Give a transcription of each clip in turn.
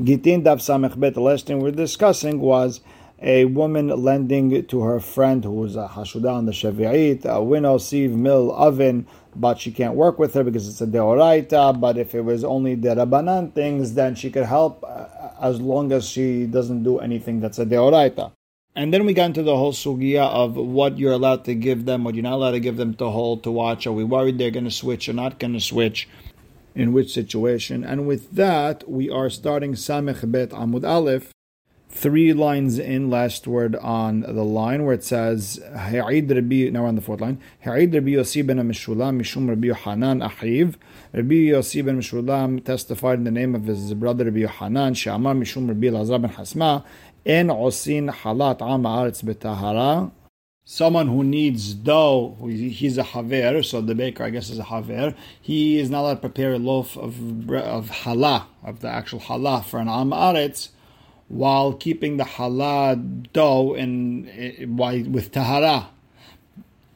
Gitin Daf Samech the last thing we we're discussing was a woman lending to her friend who was a Hashudah on the Shavi'it, a winnow, sieve, mill, oven, but she can't work with her because it's a Deoraita. But if it was only the Rabbanan things, then she could help uh, as long as she doesn't do anything that's a Deoraita. And then we got into the whole sugia of what you're allowed to give them, what you're not allowed to give them to hold, to watch. Are we worried they're going to switch or not going to switch? In which situation. And with that, we are starting Samech Bet Amud Aleph, three lines in, last word on the line where it says Rabbi. Now we're on the fourth line. Ha'id Rabbi Yossi ben Meshulam Mishum Rabbi Yohanan Achiv. Rabbi Yossi ben Meshulam testified in the name of his brother Rabbi Yohanan Shamar Mishum Rabbi Lazar ben Hasma. En osin halat am betahara someone who needs dough, he's a haver, so the baker, I guess, is a haver. He is not allowed to prepare a loaf of of challah, of the actual challah for an am aretz, while keeping the challah dough in, in with tahara.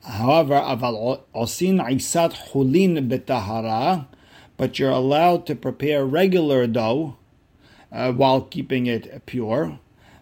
However, aval osin isat hulin betahara, but you're allowed to prepare regular dough uh, while keeping it pure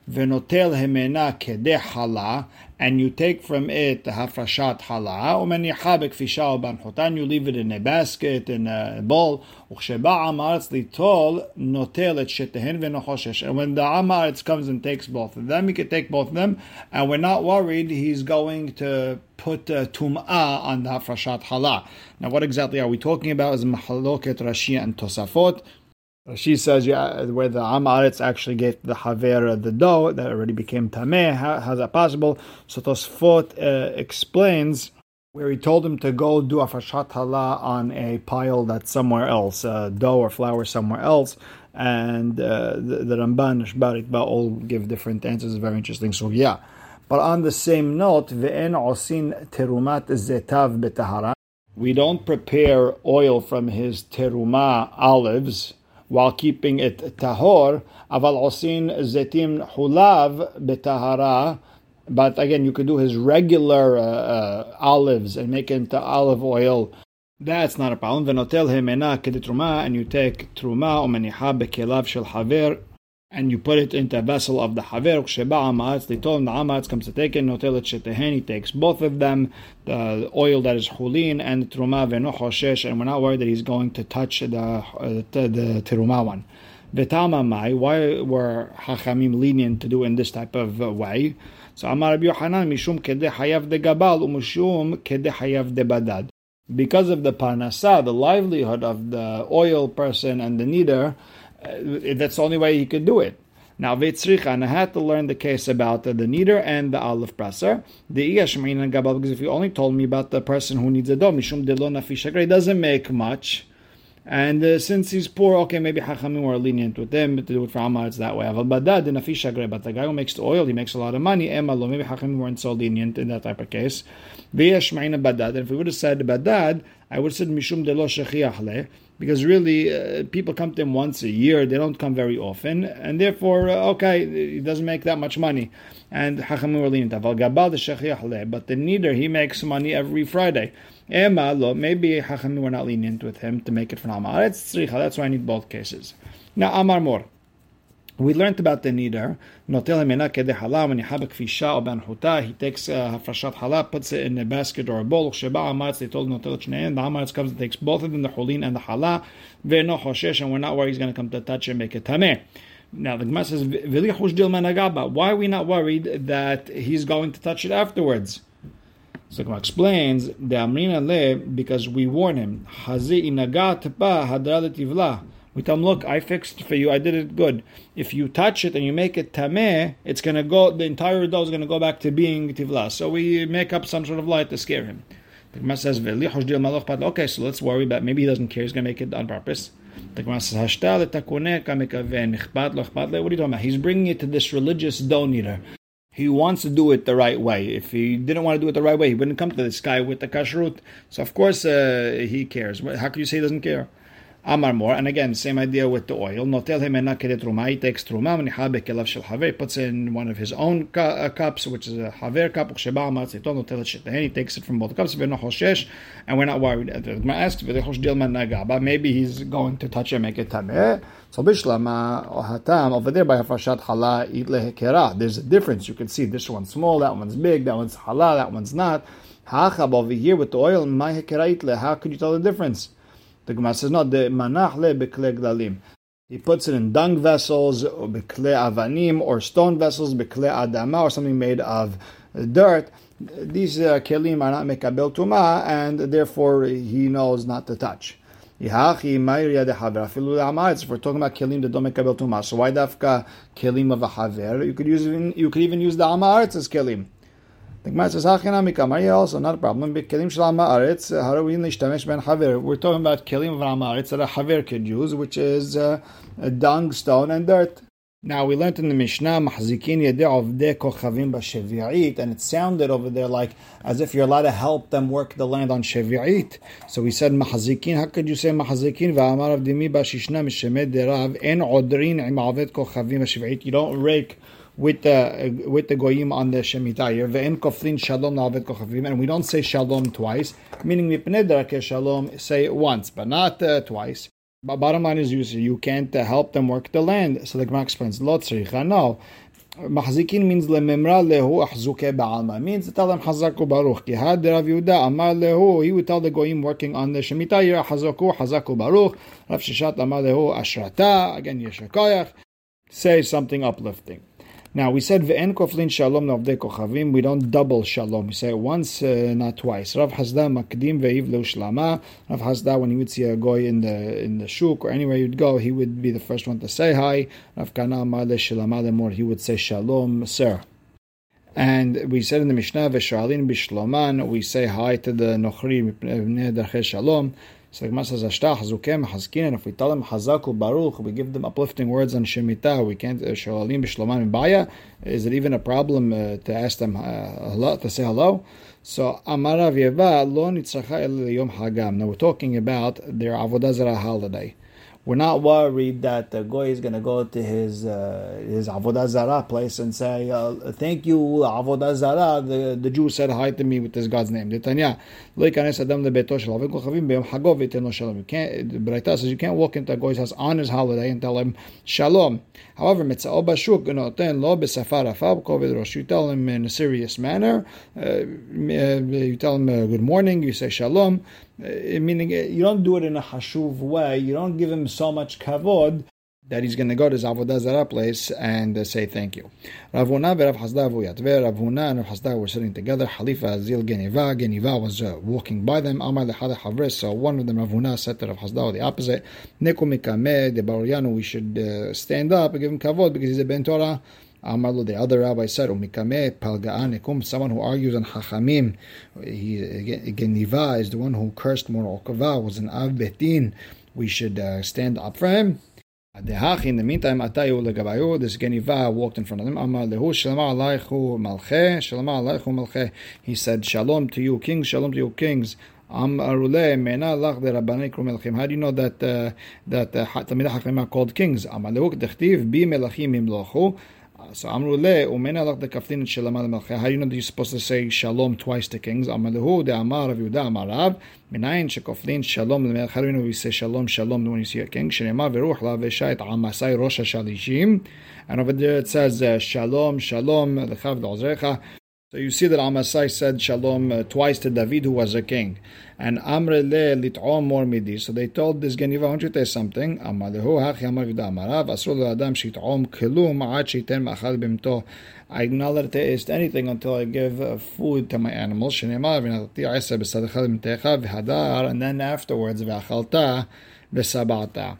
venotel hemena kedeh and you take from it the hafrashat hala, umen yachabek fisha banchotan, you leave it in a basket, in a bowl, uchsheba amaretz litol notel et shetehen venochoshesh, and when the amaretz comes and takes both of them, he can take both of them, and we're not worried he's going to put uh, tum'ah on the hafrashat hala. Now what exactly are we talking about? is mahaloket Rashi and Tosafot, she says, yeah, where the Amaretz actually gave the Haver the dough that already became Tameh. How, how's that possible? So Tosfot uh, explains where he told him to go do a Fashat Hala on a pile that's somewhere else, uh, dough or flour somewhere else. And uh, the, the Ramban, Shbarit, all give different answers. Very interesting. So, yeah. But on the same note. We don't prepare oil from his teruma olives while keeping it tahor. Aval osin zetim hulav betahara. But again, you could do his regular uh, uh, olives and make it into olive oil. That's not a problem. Venotel hemena keditruma, and you take meniha bekelav shel haver and you put it into a vessel of the Haver, Sheba Amatz, they told him the Amatz comes to take it, Notelet Shetehen, he takes both of them, the oil that is Hulin and the Truma Veno Choshesh, and we're not worried that he's going to touch the, uh, the, the Teruma one. Why were Hachamim lenient to do in this type of uh, way? So Amar Rabbi Yohanan, Mishum Kedeh Hayav de Gabal, Umushum Kedeh Hayav de Badad. Because of the Parnasah, the livelihood of the oil person and the kneader, that's the only way he could do it. Now, Vitzricha, and I had to learn the case about the, the and the olive presser. The Iyashmain and Gabal, because if you only told me about the person who needs a dough, Mishum Delo Nafishagre, doesn't make much. And uh, since he's poor, okay, maybe Hachamim were lenient with him to do it for it's that way. But but the guy who makes the oil, he makes a lot of money. Maybe Hachamim weren't so lenient in that type of case. And if we would have said Badad, I would have said Mishum Delo Shechiach because really uh, people come to him once a year. They don't come very often. And therefore uh, okay he doesn't make that much money. And hachamim were lenient. But the kneader he makes money every Friday. Maybe Hachamim were not lenient with him to make it from Amar. That's why I need both cases. Now Amar more we learned about the nidar. Notel himena kede hala when yihabek fisha or ben huta. He takes uh, hafrashat hala, puts it in a basket or a bowl. Sheba amatz. They told notel shnein. The amatz comes and takes both of them, the holin and the hala. Ve'no hoshesh, and we're not worried he's going to come to touch and make it tameh. Now the Gemara says, Why are we not worried that he's going to touch it afterwards? So explains the Gemara le," because we warn him. Hazi inagat ba hadra we tell him, look, I fixed for you. I did it good. If you touch it and you make it tameh, it's going to go, the entire dough is going to go back to being tivla. So we make up some sort of light to scare him. The Gemara says, okay, so let's worry about maybe he doesn't care. He's going to make it on purpose. The Gemara says, what are you talking about? He's bringing it to this religious dough eater. He wants to do it the right way. If he didn't want to do it the right way, he wouldn't come to this guy with the kashrut. So of course uh, he cares. How can you say he doesn't care? Amar more, and again, same idea with the oil. Notel hemena keret truma. He takes truma menicha bekelav shel haver. Puts in one of his own cu- uh, cups, which is a haver cup. Uksheba matziton notel et shetehen. He takes it from both cups. And we're not worried. Maybe he's going to touch it, make it tameh. So bishlama hatam over there by. There's a difference. You can see this one's small, that one's big, that one's hala, that one's not. Over here with the oil, my How could you tell the difference? The Gemara says, no, the manachle bekle glalim. He puts it in dung vessels, or bekle avanim, or stone vessels, bekle adama, or something made of dirt. These uh, kelim are not mekabel tuma, and therefore he knows not to touch. If we're talking about kelim that don't make tuma, so why dafka kelim of a haver? You could use you could even use the amaretz as kelim. The Gemara says, "Hachinami also not a problem. Kelim shel haaretz harawin lishtamesh ben haver." We're talking about kelim of haaretz that a haver could use, which is uh, dung, stone, and dirt. Now we learned in the Mishnah, "Mahzikin yedei avdei kochavim b'shevi'it," and it sounded over there like as if you're allowed to help them work the land on shevi'it. So we said "Mahzikin." How could you say "Mahzikin"? Va'amar avdimi b'shishna mishemed derav en odrin im aved kochavim b'shevi'it. You don't rake with the with the goyim on the shemitah ve'en shalom and we don't say shalom twice, meaning mipnei shalom, say once, but not uh, twice. But bottom line is, you you can't uh, help them work the land. So the Gemara explains, lo no. Mahzikin means lememra lehu ahzuke ba'alma. Means tell them hazaku baruch. Ki had Rav Yehuda amar lehu. He would tell the goyim working on the shemitah, hazaku hazaku baruch. Rav Shishat amar lehu ashrata. Again, yeshakayach. Say something uplifting. Now we said ve'en koflin shalom navdei kochavim. We don't double shalom. We say once, uh, not twice. Rav Hasda makdim ve'iv shlama. Rav Hasda, when he would see a goy in the in the shuk or anywhere you'd go, he would be the first one to say hi. Rav Kana amar shalama more. He would say shalom, sir. And we said in the Mishnah, Veshalin bishloman, we say hi to the Nochri Shalom. So the Gemara says, Ashtah, Hazukem, Hazkin, if we tell them Hazaku Baruch, we give them uplifting words on Shemitah, we can't, uh, Shalalim Bishloman Baya, is it even a problem uh, to ask them uh, to say hello? So, Amarav Yeva, Lo Nitzacha El Yom Hagam. Now we're talking about their Avodah holiday. We're not worried that the goy is going to go to his uh, his avodah zarah place and say, uh, "Thank you, avodah zarah." The, the Jew said hi to me with this God's name. You can't. Braita says you can't walk into a goy's house on his holiday and tell him shalom. However, mitzvah bashuk lo b'safar You tell him in a serious manner. Uh, you tell him uh, good morning. You say shalom. Uh, meaning you don't do it in a hashuv way. You don't give him so much kavod that he's going to go to his avodah place and uh, say thank you. Rav Huna and Rav Hasda were sitting together. Halifa Zil Geniva. Geniva was uh, walking by them. Amar lechad havres. So one of them, Rav Huna, said to Rav Hasda the opposite. Neku mikameh de baruryanu. We should uh, stand up and give him kavod because he's a ben Torah. Amarlo, the other rabbi said, Umikame palga'anikum, someone who argues on Hachamim. He, Geniva is the one who cursed Mar Ukva, was an Av Betin. We should uh, stand up for him. In the meantime, Atayu this Geniva walked in front of malche. He said, Shalom to you kings, shalom to you kings. How do you know that uh, that uh, Talmidei Hachamim are called kings? So Amrule umena lach de kaftin shelamal melche. How do you know that you're supposed to say shalom twice to kings? Amalahu de Amar of Yuda Amarav. Minayin shekoflin shalom lemelch. How you know we say shalom shalom when you see a king? Shenema veruch la veshayit amasai rosh hashalishim. And over there it says shalom shalom lechav d'ozrecha. So you see that Amasai said shalom uh, twice to David, who was a king. And Amre le lit'om mor midi. So they told this Geniva, why don't you tell something? Amalehu hachi amar vida amarav, asur adam shit'om kelum ad shiten ma'achal bimto. I acknowledge to taste anything until I give uh, food to my animals. Shenemar v'natati isa b'sadachal b'mtecha v'hadar. And then afterwards, v'achalta b'sabata.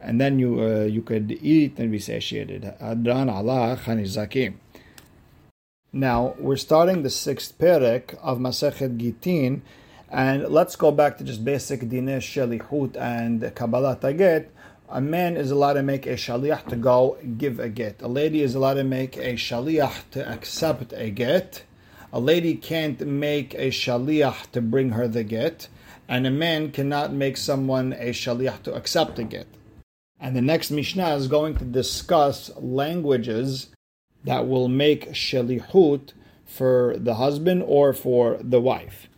And then you uh, you could eat and be satiated. Adran Allah chanizakim. Now, we're starting the sixth perek of Masechet Gitin, and let's go back to just basic dineh shalichut and Kabbalah Taget. A man is allowed to make a shaliach to go give a get. A lady is allowed to make a shaliach to accept a get. A lady can't make a shaliach to bring her the get. and a man cannot make someone a shaliach to accept a get. And the next Mishnah is going to discuss languages that will make shalihut for the husband or for the wife.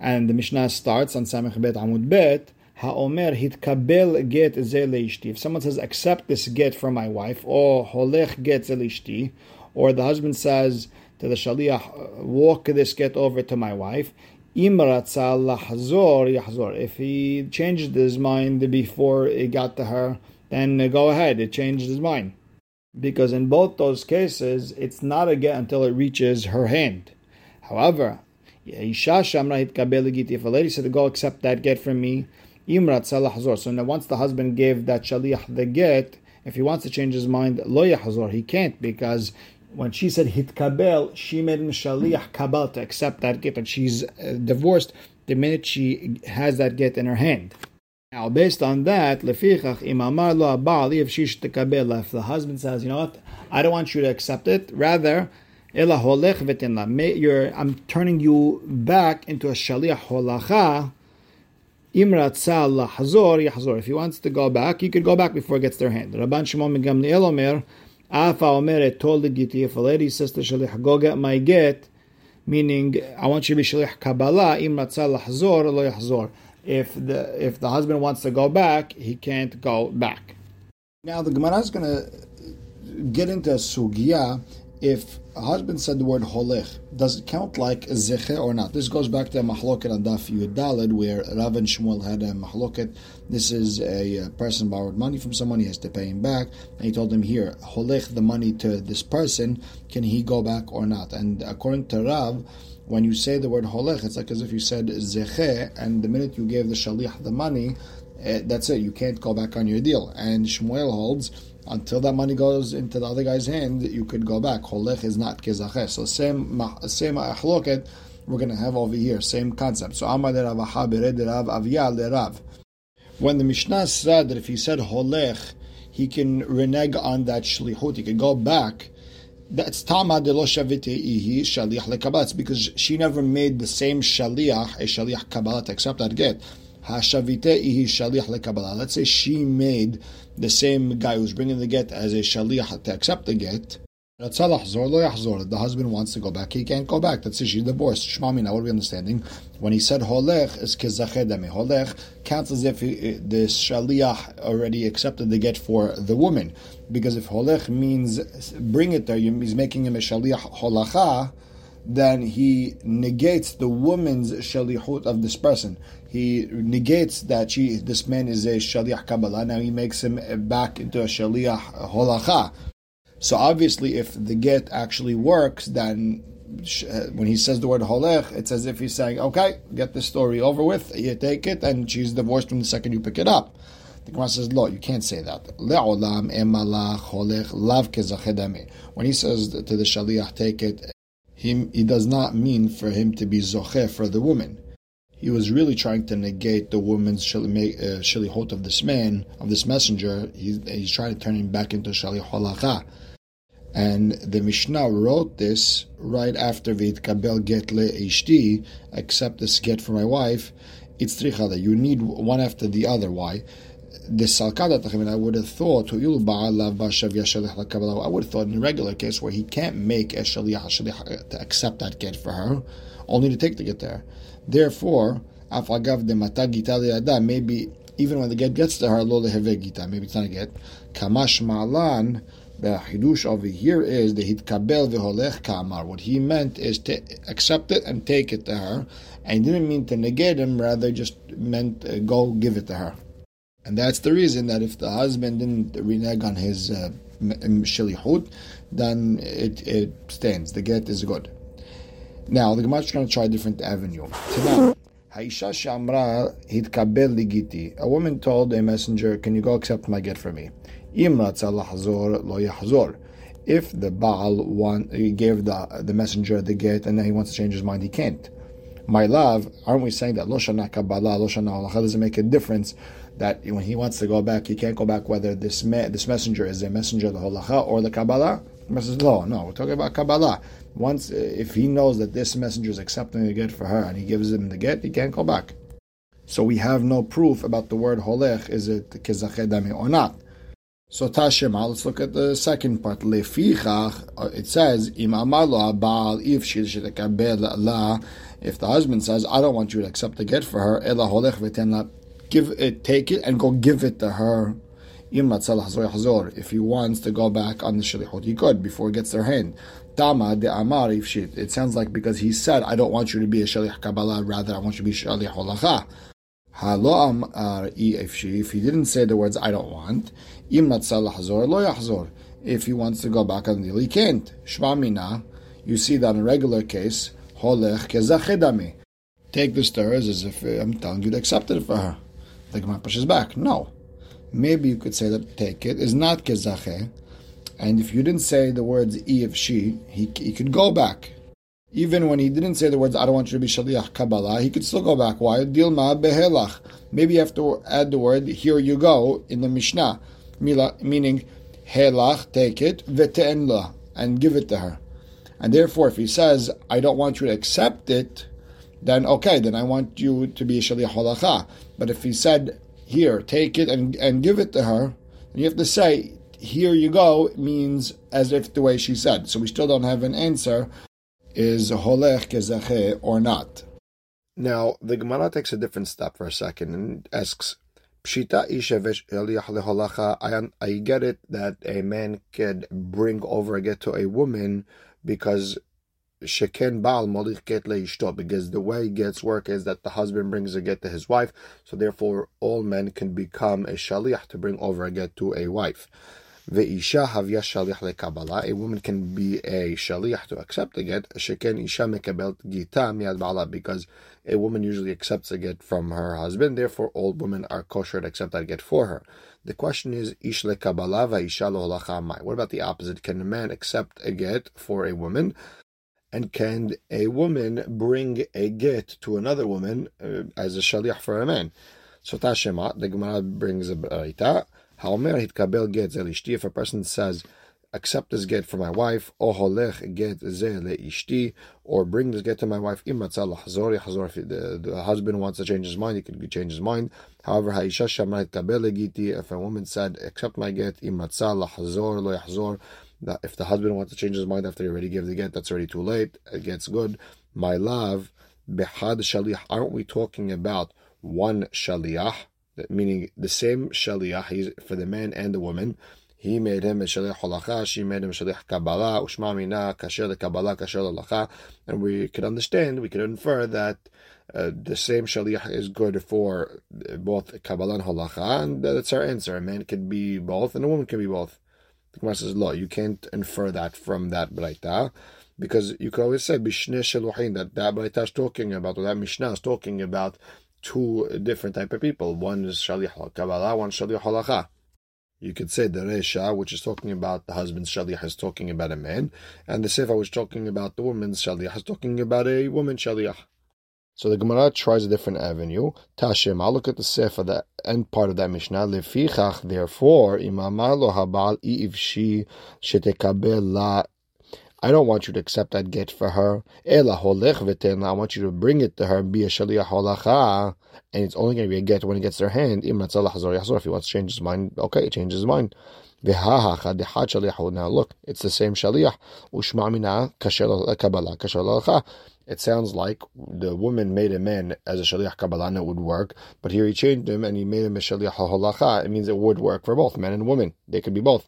And the Mishnah starts on Samech Bet Amud Bet. Ha'omer hitkabel get If someone says, accept this get from my wife, or holech get ze or the husband says to the shaliach, walk this get over to my wife, if he changed his mind before it got to her, then go ahead, it changed his mind. Because in both those cases, it's not a get until it reaches her hand. However, if a lady said, Go accept that get from me, Imrat so now once the husband gave that shaliach the get, if he wants to change his mind, lo yahzor, he can't because when she said hitkabel, she made him shaliach kabal to accept that get, and she's uh, divorced the minute she has that get in her hand. Now, based on that, lefichach imamar lo abali if shish tekabel, if the husband says, you know what, I don't want you to accept it, rather, ela holech v'tinla, I'm turning you back into a shaliach holacha, imrat lahazor yahzor. If he wants to go back, he could go back before it gets their hand. Rabban Shimon Gamliel omer, Afa omeret told the giti, if a lady says to shaliach, go get my get, meaning I want you to be shaliach kabbalah, im lahzor lo yahzor. If the if the husband wants to go back, he can't go back. Now the Gemara is going to get into sugya if a husband said the word holech, does it count like zeche or not? This goes back to a mahloket on Daf Yudalid, where Rav and Shmuel had a mahloket. This is a, person borrowed money from someone, he has to pay him back, and he told him, here, holech the money to this person, can he go back or not? And according to Rav, when you say the word holech, it's like as if you said zeche, and the minute you gave the shaliach the money, uh, that's it, you can't go back on your deal. And Shmuel holds until that money goes into the other guy's hand, you could go back. Holech is not kezacheh. So same same achloket we're going to have over here. Same concept. So Amar Rav Rav Rav. When the Mishnah said that if he said holech, he can renege on that shlichut. He can go back. That's tama de lo ihi shaliach lekabats because she never made the same shaliach a shaliach kabbalah to accept that get. Hashavite ihi shaliach lekabbalah. Let's say she made the same guy who's bringing the get as a shaliach to accept the get. The husband wants to go back, he can't go back. That's she's divorced. Shmami, now what are we understanding? When he said holech is kezachedame. Holech counts as if the shaliach already accepted the get for the woman. Because if holech means bring it there, he's making him a shaliach holacha, then he negates the woman's shalihut of this person. He negates that she, this man is a shaliach kabbalah. Now he makes him back into a shaliach holacha. So obviously, if the get actually works, then when he says the word holech, it's as if he's saying, "Okay, get the story over with. You take it, and she's divorced from the second you pick it up." The Gemara says, "No, you can't say that." When he says to the shaliach, "Take it," he, he does not mean for him to be zoche for the woman. He was really trying to negate the woman's shalihot uh, of this man, of this messenger. He's, he's trying to turn him back into shalih halacha. And the Mishnah wrote this right after Kabel get le ishti, accept this get for my wife. It's trichada. You need one after the other. Why? the salkada I would have thought I would have thought in a regular case where he can't make a shaliyah to accept that get for her, only to take the get there. Therefore, afagav de maybe even when the get gets to her, lo maybe it's not a get. Kamash ma'alan, the hidush over here is the hitkabel v'holech kamar. What he meant is to accept it and take it to her, and he didn't mean to negate him, rather just meant uh, go give it to her. And that's the reason that if the husband didn't renege on his uh, then it, it stands. The get is good. Now, the Gemara is going to try a different avenue. A woman told a messenger, Can you go accept my get for me? If the Baal want, he gave the, the messenger the get and then he wants to change his mind, he can't. My love, aren't we saying that Loshana Kabbalah, Loshana Halacha doesn't make a difference that when he wants to go back, he can't go back whether this me, this messenger is a messenger of the Halacha or the Kabbalah? Says, no, no, we're talking about Kabbalah. Once, if he knows that this messenger is accepting the get for her and he gives him the get, he can't go back. So we have no proof about the word holech, is it kezachedami or not. So Tashema, let's look at the second part. Lefichach, uh, it says, Im baal if la, if the husband says, I don't want you to accept the get for her, ela holech v'ten give it, take it and go give it to her. If he wants to go back on the shalichut, he could before he gets their hand. Tama de amar It sounds like because he said, I don't want you to be a shalich kabbalah, rather I want you to be shalich holacha. If he didn't say the words I don't want, if he wants to go back on the deal, he can't. Shmamina, you see that in a regular case, holech Kezachedami. Take the stars as if uh, I'm telling you to accept it for her. The Gemara pushes back. No. Maybe you could say that take it is not kezache, and if you didn't say the words e of she, he, he could go back. Even when he didn't say the words I don't want you to be shaliach kabbalah, he could still go back. Why? Dilma behelach. Maybe you have to add the word here you go in the Mishnah, meaning helach, take it, vete'enla, and give it to her. And therefore, if he says I don't want you to accept it, then okay, then I want you to be shaliach holacha. But if he said, here, take it and, and give it to her, you have to say, here you go, means as if the way she said. So we still don't have an answer, is holech kezache or not. Now, the Gemara takes a different step for a second and asks, Pshita I get it that a man could bring over a get to a woman because sheken baal molich get leishto, because the way gets work is that the husband brings a get to his wife, so therefore all men can become a shaliach to bring over a get to a wife. Ve'isha havya shaliach lekabala, a woman can be a shaliach to accept a get, sheken isha mekabelt gita miad bala, because a woman usually accepts a get from her husband, therefore all women are kosher to accept that get for her. The question is, ish lekabala va'isha lo What about the opposite? Can a man accept a get for a woman? And can a woman bring a get to another woman uh, as a shaliach for a man? So Tashema, the Gemara brings a b'raita. Haomer hitkabel get zelishti. If a person says, accept this get for my wife, or holech get ze leishti, or bring this get to my wife, imatzal hazor. If the, the husband wants to change his mind, he can change his mind. However, haisha shamra hitkabel legiti. If a woman said, accept my get, imatzal hazor lo yahzor that if the husband wants to change his mind after he already gave the get, that's already too late. It gets good. My love, behad shaliach. Aren't we talking about one shaliach, meaning the same shaliach for the man and the woman? He made him a shaliach holacha. She made him a shaliach kabbalah. Ushma mina kasher kabbalah kasher holacha. And we could understand, we could infer that. Uh, the same shaliach is good for both kabbalah and holacha, and that's our answer. A man can be both, and a woman can be both. The Gemara says, "Lo, you can't infer that from that brayta, because you could always say bishne sheluhin that that brayta is talking about, or that mishnah is talking about two different type of people. One is shaliach kabbalah, one shaliach halacha. You could say the Resha, which is talking about the husband's shaliach, is talking about a man, and the Sefer, is talking about the woman's shaliach, is talking about a woman's shaliach. So the Gemara tries a different avenue. Tashem, I'll look at the Sefer, the end part of that Mishnah. Lefichach, therefore, imamar habal ivshi shetekabel la. I don't want you to accept that get for her. I want you to bring it to her. and Be a shaliyah holacha, and it's only going to be a get when it gets their hand. If he wants to change his mind, okay, he changes his mind. Now look, it's the same kasher it sounds like the woman made a man as a shaliach kabbalah and it would work, but here he changed him and he made him a shaliach halacha. It means it would work for both men and women. They could be both.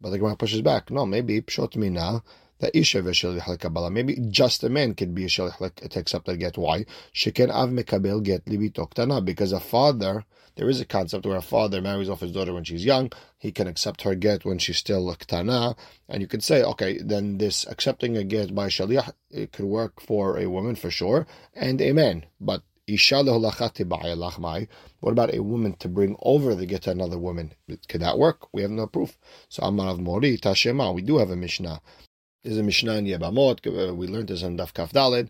But the Gemara pushes back. No, maybe pshot mina that isha v'shaliach kabbalah. Maybe just a man can be a shaliach to accept that get. Why? Sheken av mekabel get libitoktana because a father there is a concept where a father marries off his daughter when she's young, he can accept her get when she's still ktana, and you could say, okay, then this accepting a get by shaliach it could work for a woman for sure and a man, but what about a woman to bring over the get to another woman? Could that work? We have no proof. So Amarav Mori Tashema, we do have a Mishnah. There's a Mishnah in Yebamot. We learned this in Daf Kaf Daled.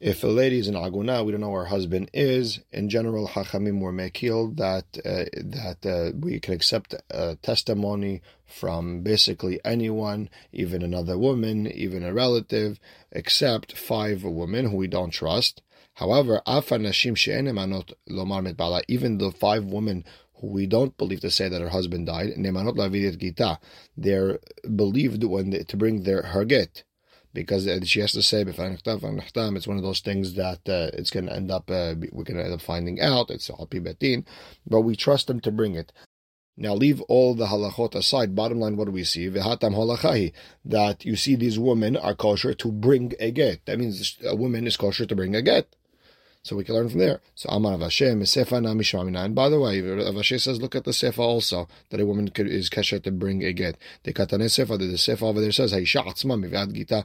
If a lady is an aguna, we don't know where her husband is. In general, hachamim were mekil that uh, that uh, we can accept testimony from basically anyone, even another woman, even a relative, except five women who we don't trust. However, even the five women we don't believe to say that her husband died, they're believed when they, to bring their her get because she has to say it's one of those things that uh, it's going to end up uh, we're going to end up finding out it's alpi betin, but we trust them to bring it. Now leave all the halachot aside. Bottom line, what do we see? That you see these women are kosher to bring a get. That means a woman is kosher to bring a get. So we can learn from there. So Amar Avashem, Sefa Nami Shmamina. And by the way, Avashe says, look at the Sefa also, that a woman could, is kasher to bring a get. The Katane Sefa, the Sefa over there says, Haisha Atzma Mivad Gita.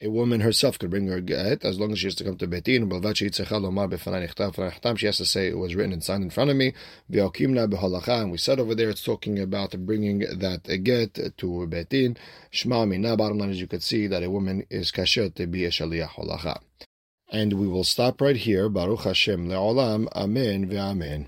A woman herself could bring her get as long as she has to come to Betin. She has to say it was written and signed in front of me. And we said over there it's talking about bringing that get to Betin. Shma. Bottom line is you could see that a woman is kasher to be a shaliyah holacha. And we will stop right here. Baruch Hashem le'olam. Amen ve'amen.